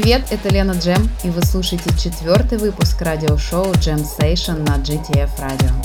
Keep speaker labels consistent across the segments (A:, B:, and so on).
A: Привет, это Лена Джем, и вы слушаете четвертый выпуск радиошоу Jam Station на GTF Radio.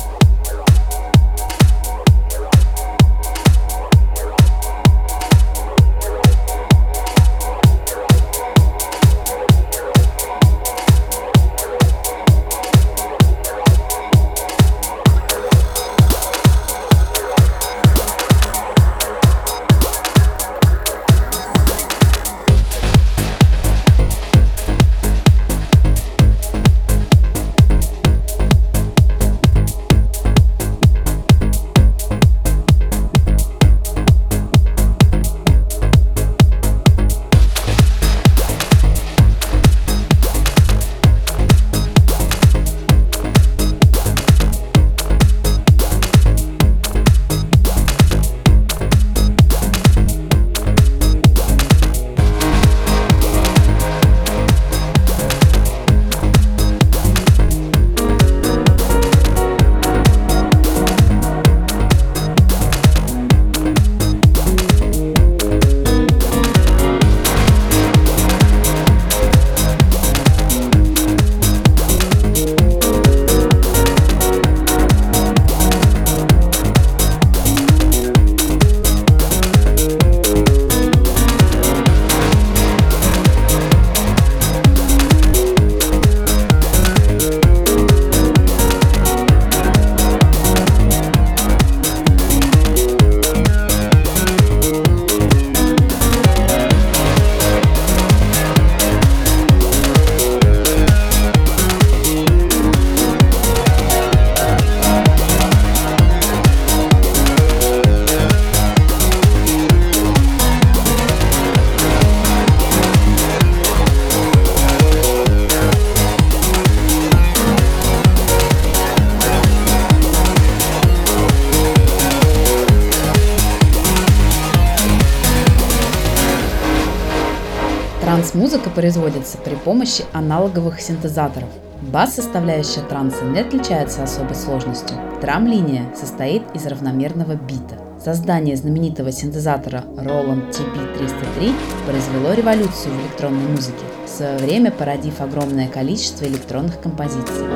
A: Транс-музыка производится при помощи аналоговых синтезаторов. Бас-составляющая транса не отличается особой сложностью. Трам-линия состоит из равномерного бита. Создание знаменитого синтезатора Roland TP-303 произвело революцию в электронной музыке, в свое время породив огромное количество электронных композиций.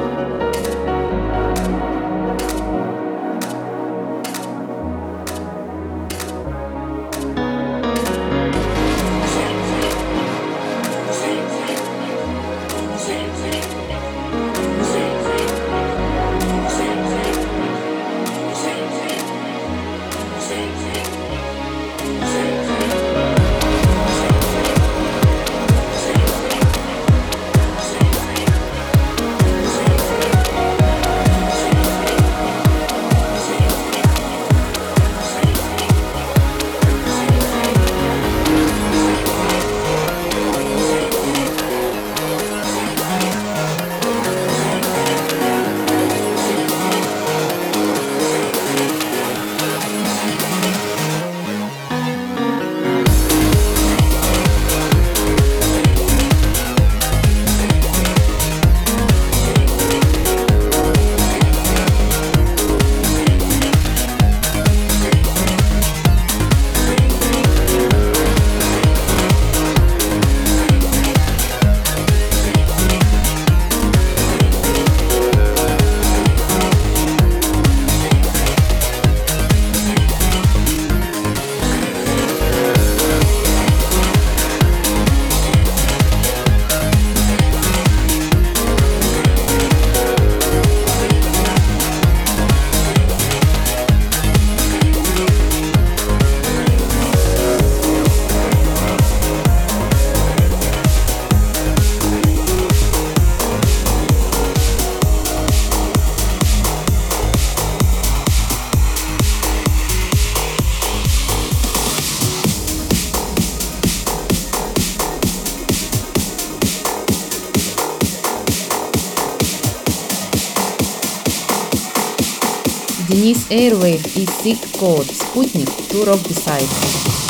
A: Airwave и Sick Code Спутник Tour of Beside.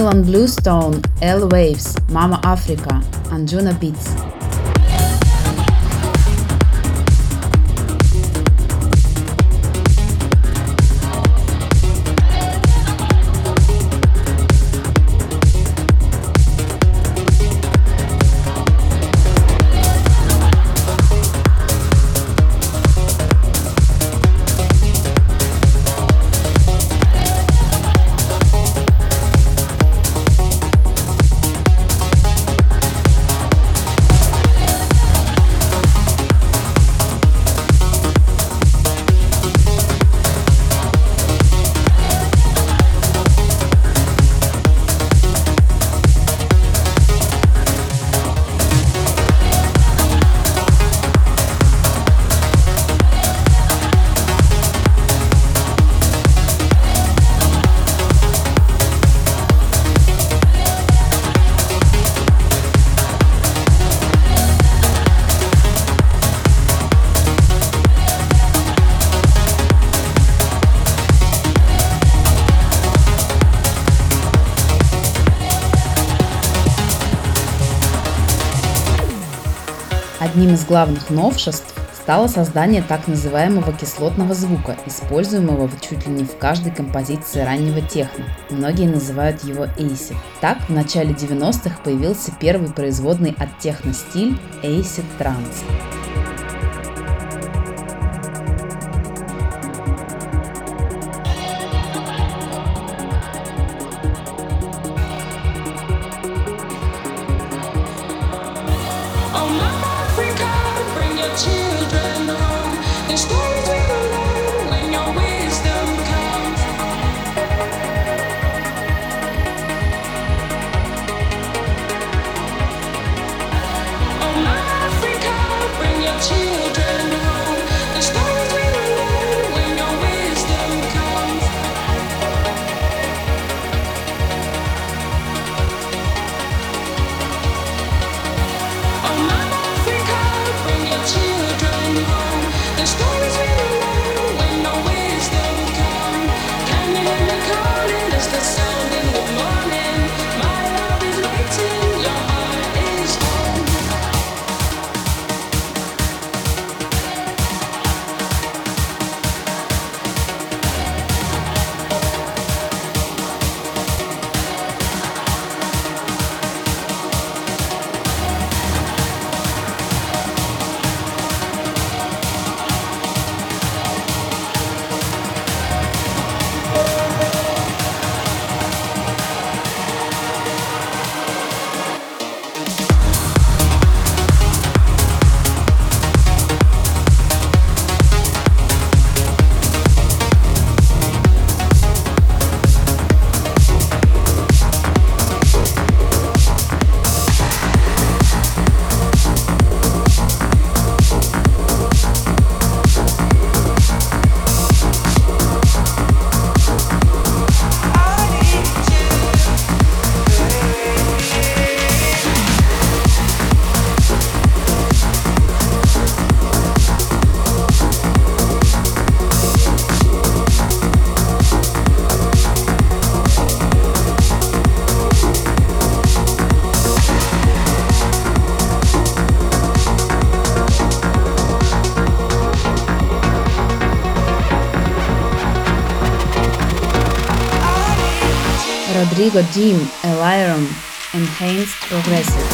B: Ilan Bluestone, L Waves, Mama Africa, Anjuna Beats. Одним из главных новшеств стало создание так называемого кислотного звука, используемого чуть ли не в каждой композиции раннего техно. Многие называют его acid. Так, в начале 90-х появился первый производный от техно-стиль acid trance. Rodrigo Dim, Eliron, Enhanced Progressive.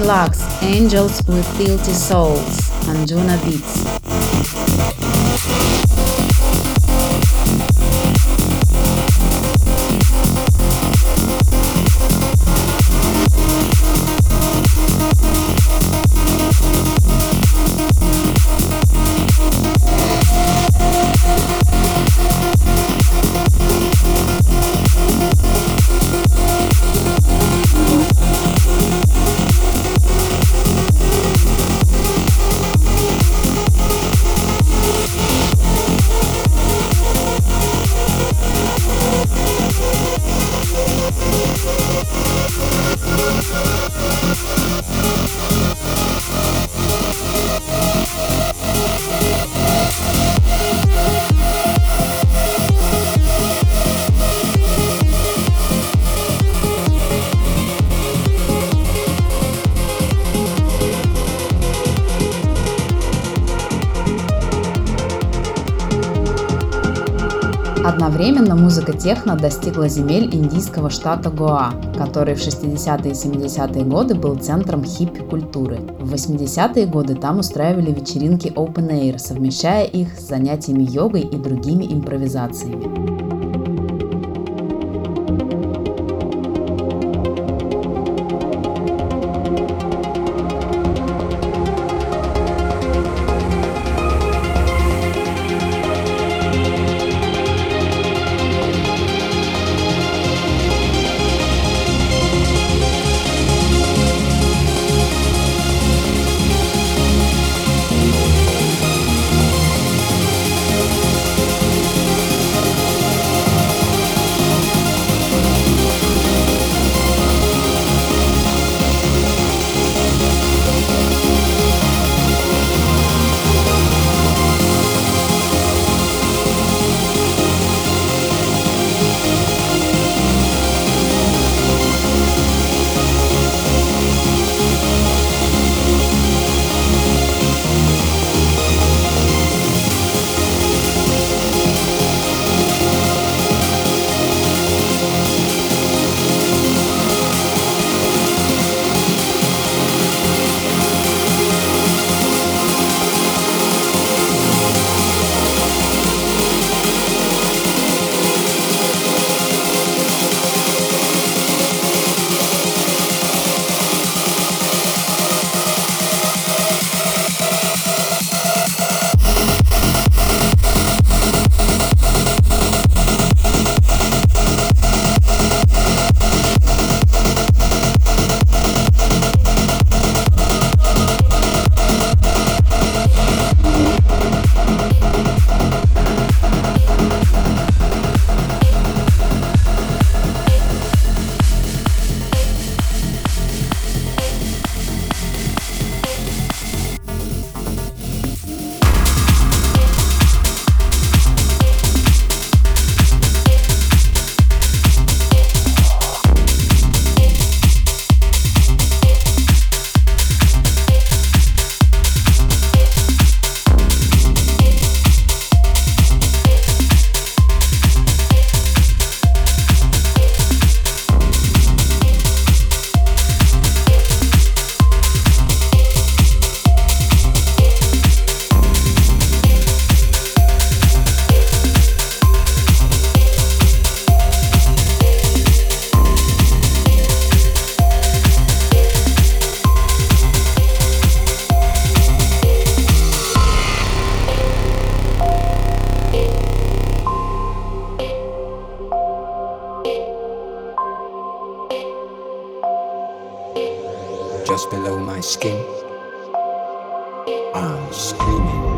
A: Deluxe Angels with filthy Souls on Beats. Одновременно музыка техно достигла земель индийского штата Гоа, который в 60-е и 70-е годы был центром хиппи-культуры. В 80-е годы там устраивали вечеринки Open Air, совмещая их с занятиями йогой и другими импровизациями. just below my skin. I'm screaming.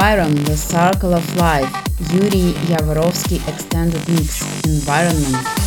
A: Environ The Circle of Life. Yuri Yavorovsky Extended Mix Environment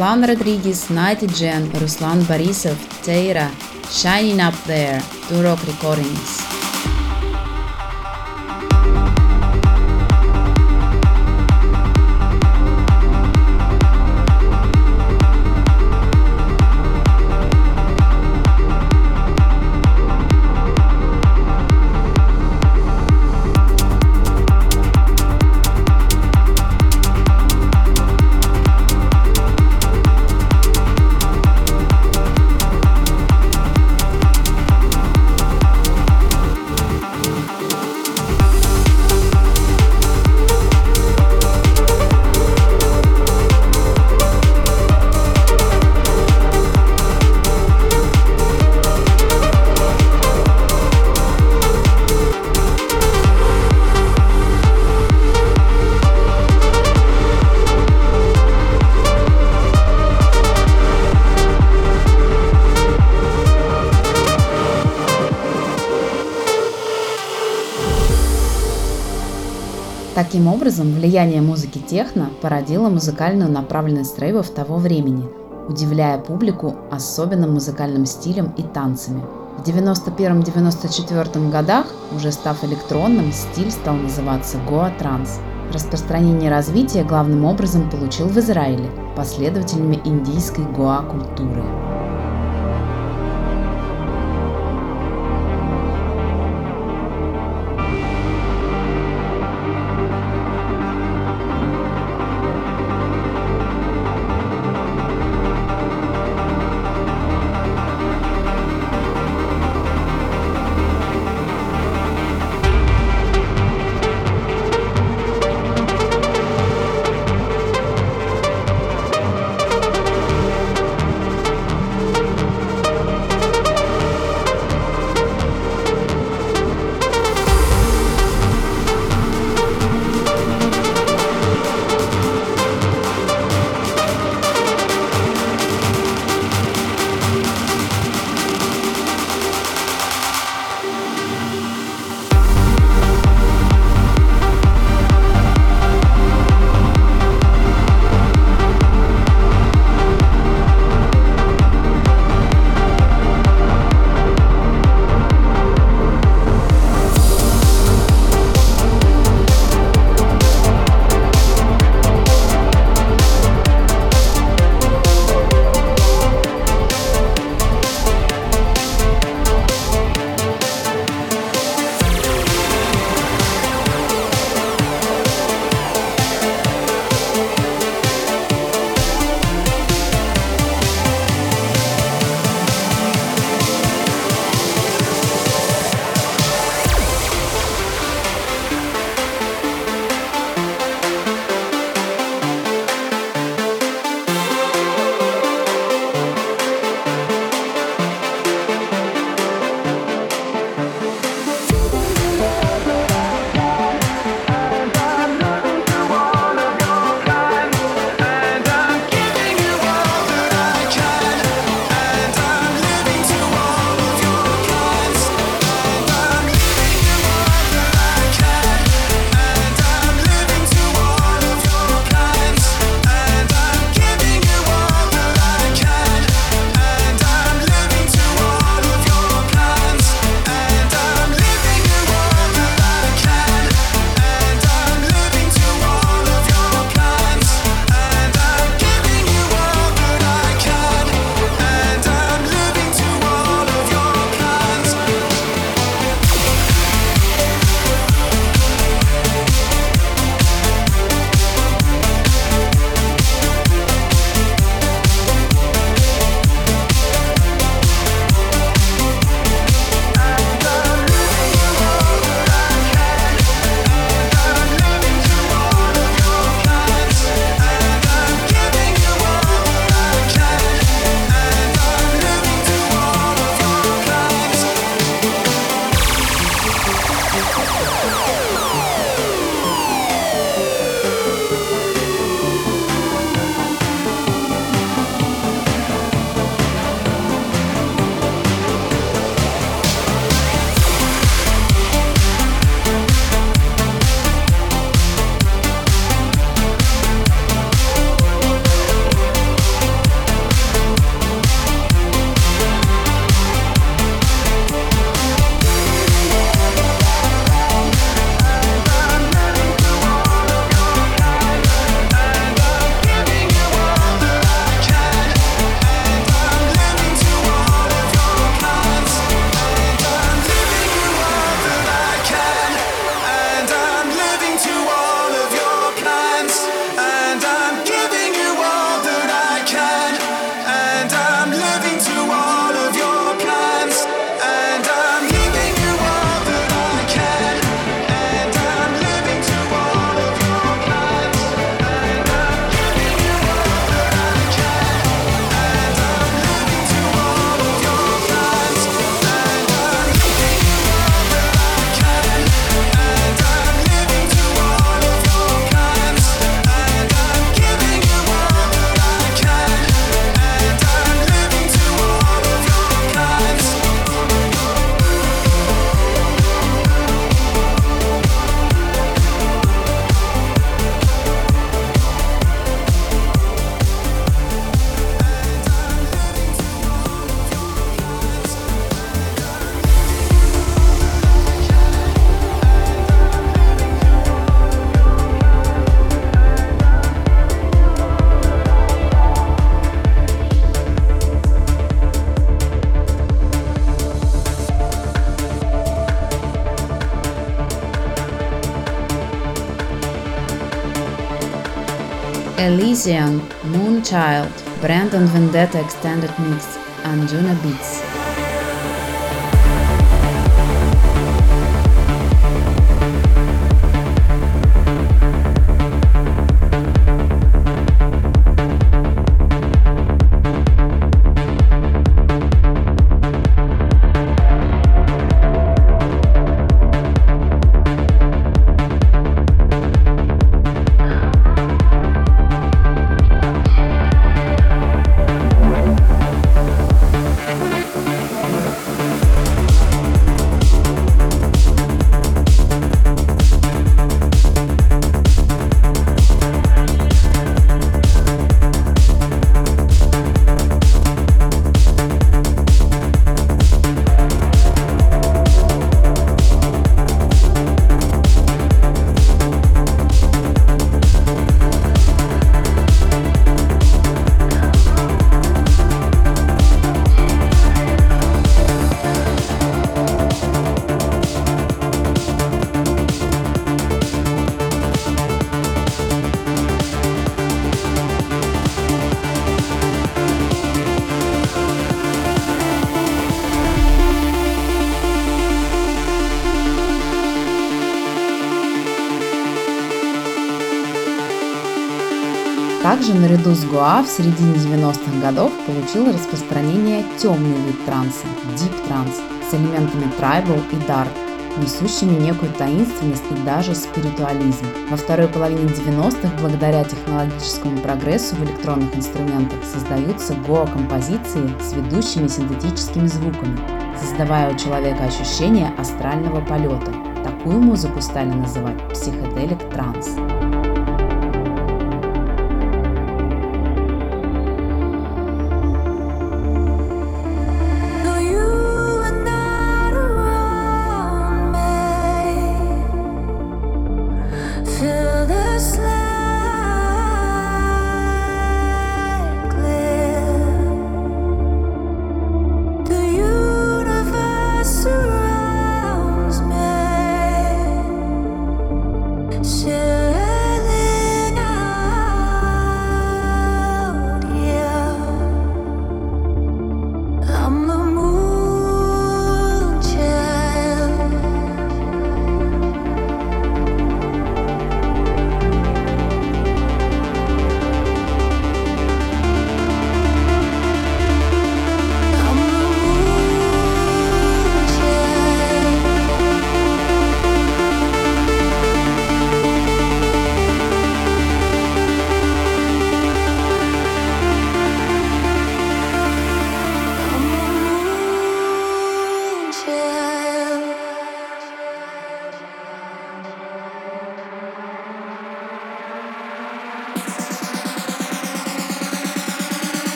A: Juan Rodriguez, Nighty Jen, Ruslan barisov-teira Shining Up There, Turok Recordings. Таким образом, влияние музыки техно породило музыкальную направленность рейвов того времени, удивляя публику особенным музыкальным стилем и танцами. В 91-94 годах, уже став электронным, стиль стал называться Goa Trance. Распространение развития главным образом получил в Израиле последователями индийской гоа Elysian, Moonchild, Brandon Vendetta Extended Mix, Anjuna Beats. Наряду с Гуа в середине 90-х годов получил распространение темный вид транса – Deep транс с элементами tribal и dark, несущими некую таинственность и даже спиритуализм. Во второй половине 90-х, благодаря технологическому прогрессу в электронных инструментах, создаются гоа-композиции с ведущими синтетическими звуками, создавая у человека ощущение астрального полета. Такую музыку стали называть психоделик транс.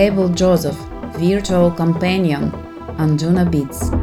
C: Abel Joseph, Virtual Companion, Anjuna Beats.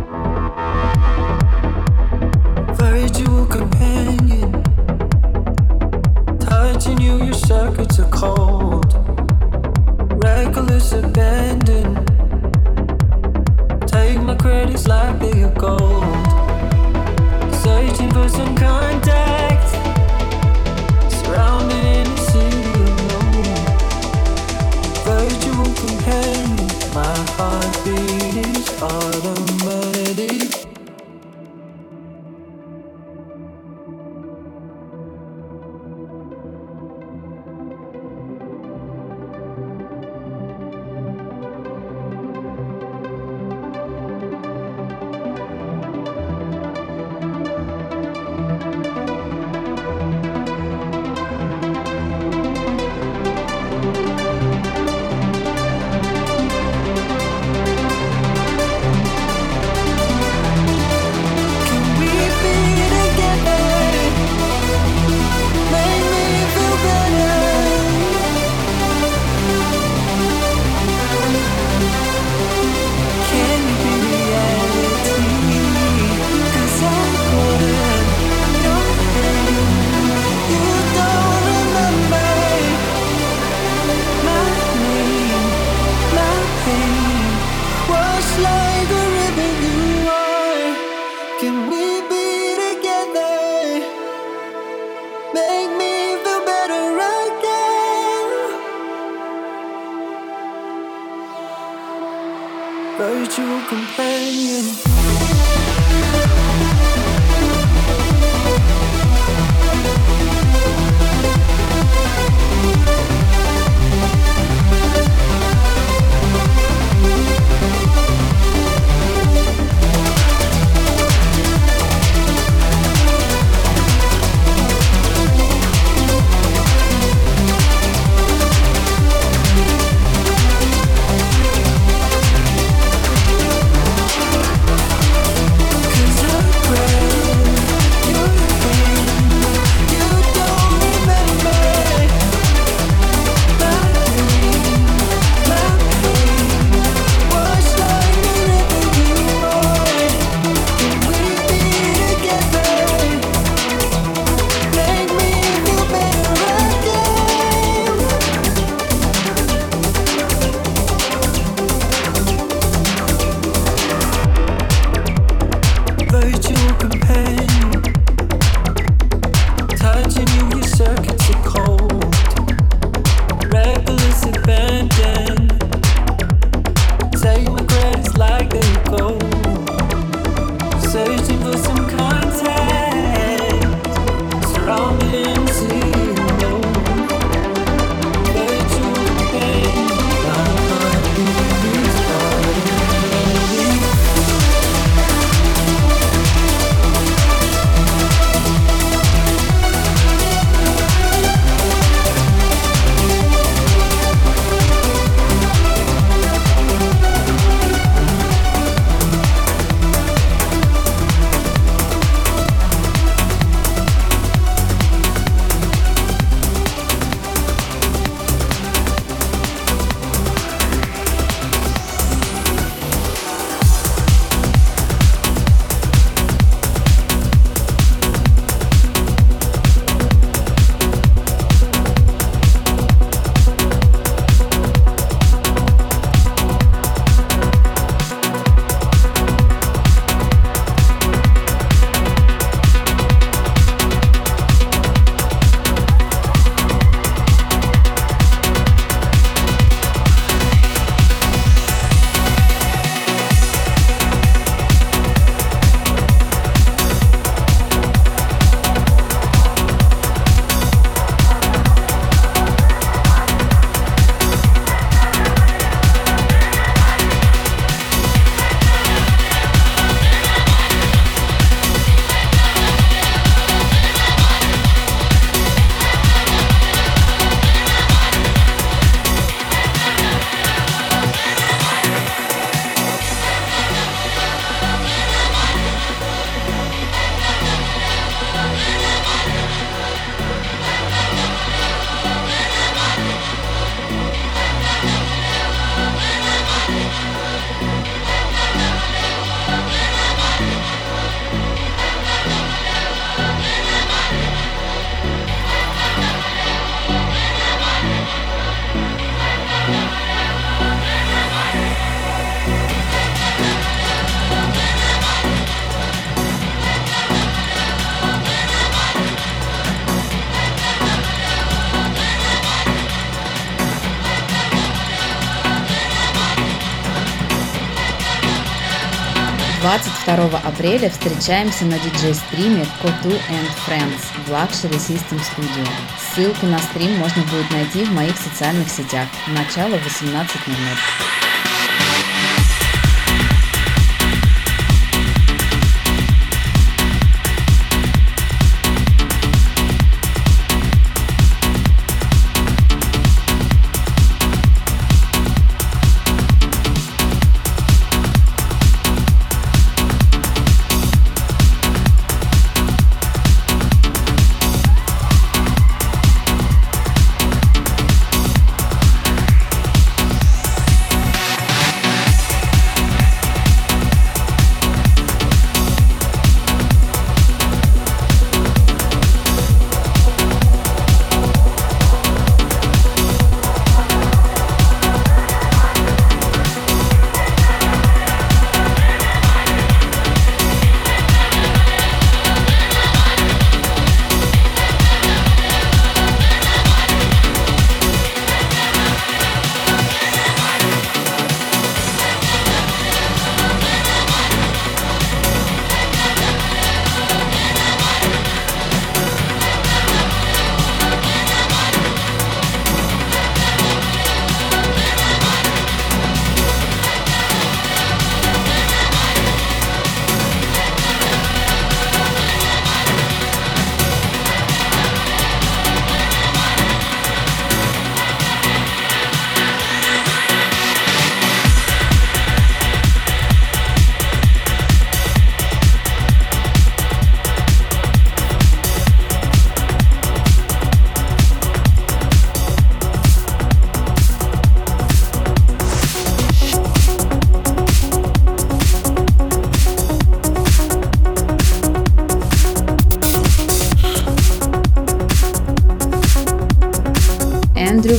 A: 22 апреля встречаемся на диджей-стриме Kotu and Friends в Luxury System Studio. Ссылки на стрим можно будет найти в моих социальных сетях. Начало 18.00.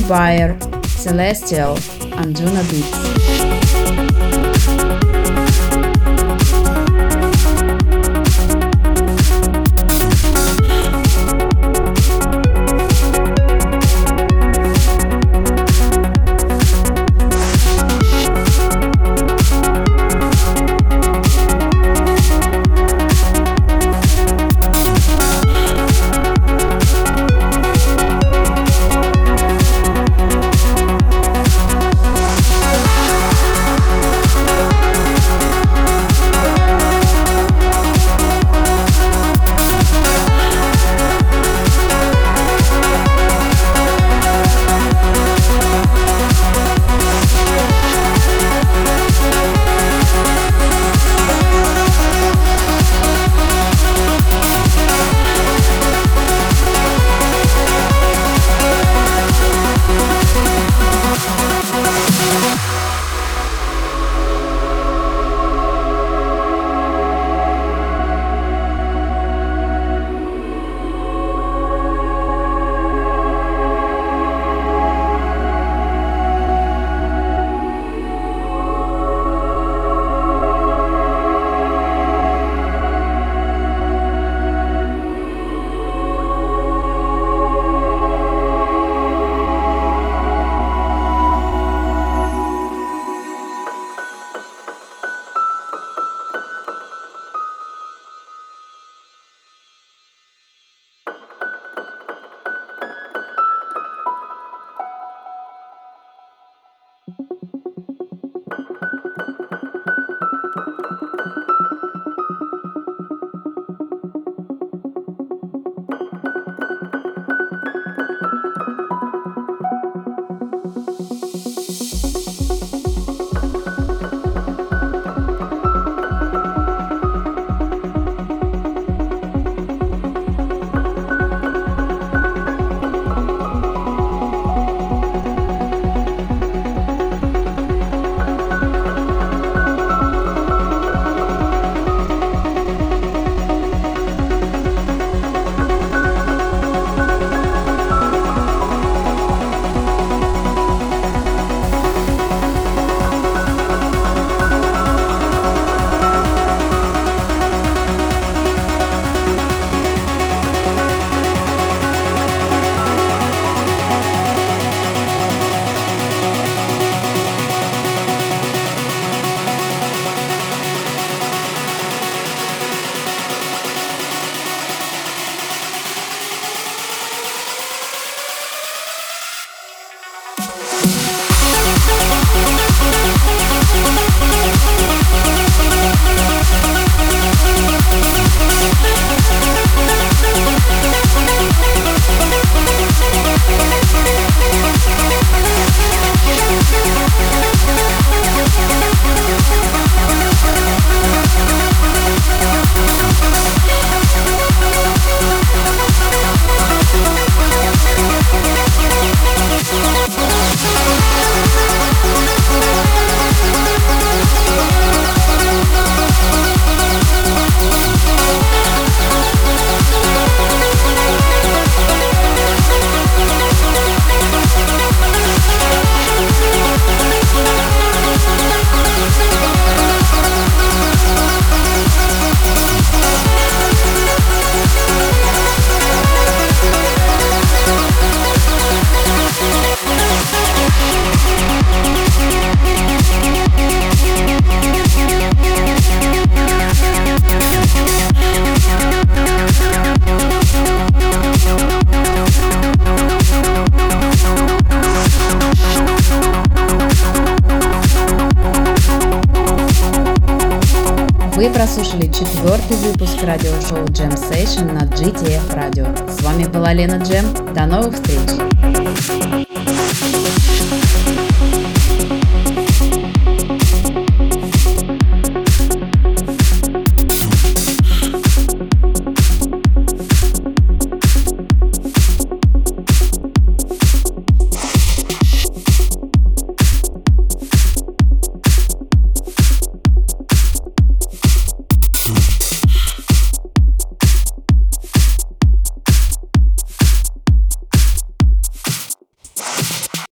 A: by Celestial and Anduna Beats.